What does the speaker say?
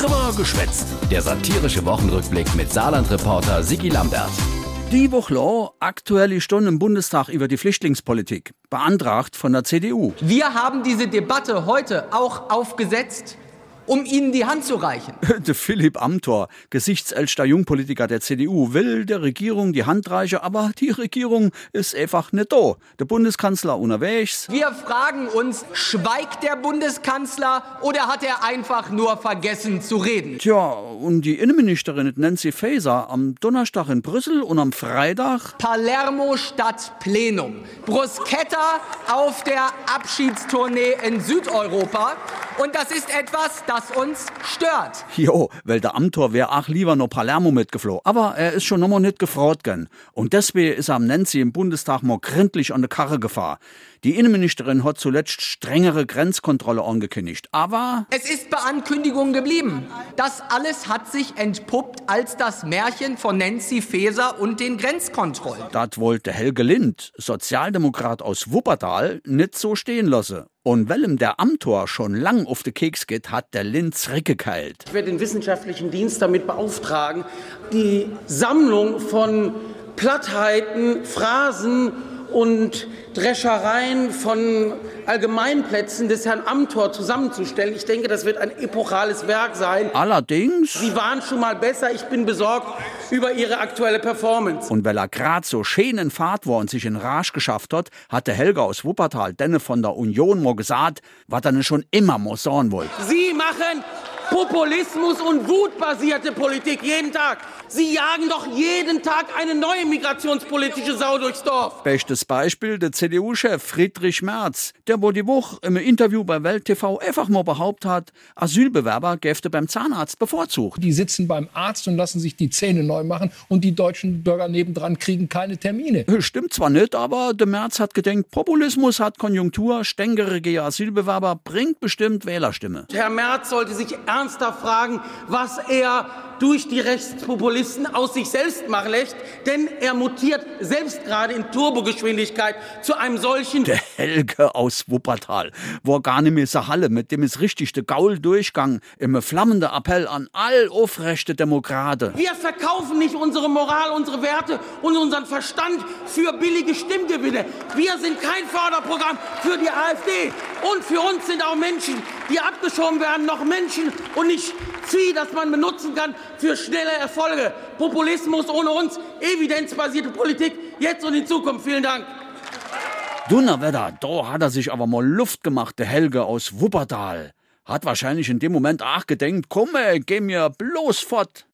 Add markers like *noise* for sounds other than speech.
Drüber geschwätzt. Der satirische Wochenrückblick mit Saarland-Reporter Sigi Lambert. Die Woche lang, aktuelle Stunde im Bundestag über die Flüchtlingspolitik, beantragt von der CDU. Wir haben diese Debatte heute auch aufgesetzt, um Ihnen die Hand zu reichen. *laughs* Der Philipp Amthor, gesichtsältester Jungpolitiker der CDU, will der Regierung die Hand reichen, aber die Regierung ist einfach nicht da. Der Bundeskanzler unterwegs. Wir fragen uns, schweigt der Bundeskanzler oder hat er einfach nur vergessen zu reden? Tja, und die Innenministerin Nancy Faeser am Donnerstag in Brüssel und am Freitag Palermo statt Plenum. Bruschetta auf der Abschiedstournee in Südeuropa. Und das ist etwas, das uns stört. Jo, weil der Amtor wär auch lieber noch Palermo mitgeflohen. Aber er ist schon nochmal nicht gefreut gern. Und deswegen ist er am Nancy im Bundestag mal gründlich an der Karre gefahren. Die Innenministerin hat zuletzt strengere Grenzkontrolle angekündigt. Aber Es ist bei Ankündigungen geblieben. Das alles hat sich entpuppt als das Märchen von Nancy Faeser und den Grenzkontrollen. das wollte Helge Lind, Sozialdemokrat aus Wuppertal, nicht so stehen lassen. Und weil ihm der Amtor schon lang auf den Keks geht, hat der Lind zurückgekeilt. Ich werde den wissenschaftlichen Dienst damit beauftragen, die Sammlung von Plattheiten, Phrasen und Dreschereien von Allgemeinplätzen des Herrn Amthor zusammenzustellen. Ich denke, das wird ein epochales Werk sein. Allerdings, Sie waren schon mal besser. Ich bin besorgt über Ihre aktuelle Performance. und weil er grad so schön in Fahrt war und sich in Rage geschafft hat, hat der Helga aus Wuppertal, denne von der Union, mal gesagt, was er schon immer mal sagen wollte. Sie machen Populismus und wutbasierte Politik jeden Tag. Sie jagen doch jeden Tag eine neue migrationspolitische Sau durchs Dorf. Bestes Beispiel der CDU-Chef Friedrich Merz, der wo die Woche im Interview bei Welt TV einfach mal behauptet hat, Asylbewerber gäfte beim Zahnarzt bevorzugt. Die sitzen beim Arzt und lassen sich die Zähne neu machen und die deutschen Bürger nebendran kriegen keine Termine. Stimmt zwar nicht, aber der Merz hat gedenkt, Populismus hat Konjunktur, stängerige Asylbewerber bringt bestimmt Wählerstimme. Herr Merz sollte sich ernsthaft fragen, was er durch die Rechtspopulisten aus sich selbst machen lässt, denn er mutiert selbst gerade in Turbogeschwindigkeit zu einem solchen Der Helge aus Wuppertal war gar nicht mehr so Halle, mit dem ist richtig der Gaul Durchgang im flammenden Appell an all aufrechte Demokraten. Wir verkaufen nicht unsere Moral, unsere Werte und unseren Verstand für billige Stimmgewinne. Wir sind kein Förderprogramm für die AfD. Und für uns sind auch Menschen, die abgeschoben werden, noch Menschen und nicht Vieh, das man benutzen kann für schnelle Erfolge. Populismus ohne uns, evidenzbasierte Politik, jetzt und in Zukunft. Vielen Dank. Donnerwetter, da hat er sich aber mal Luft gemacht, der Helge aus Wuppertal. Hat wahrscheinlich in dem Moment auch gedenkt, komm, ey, geh mir bloß fort.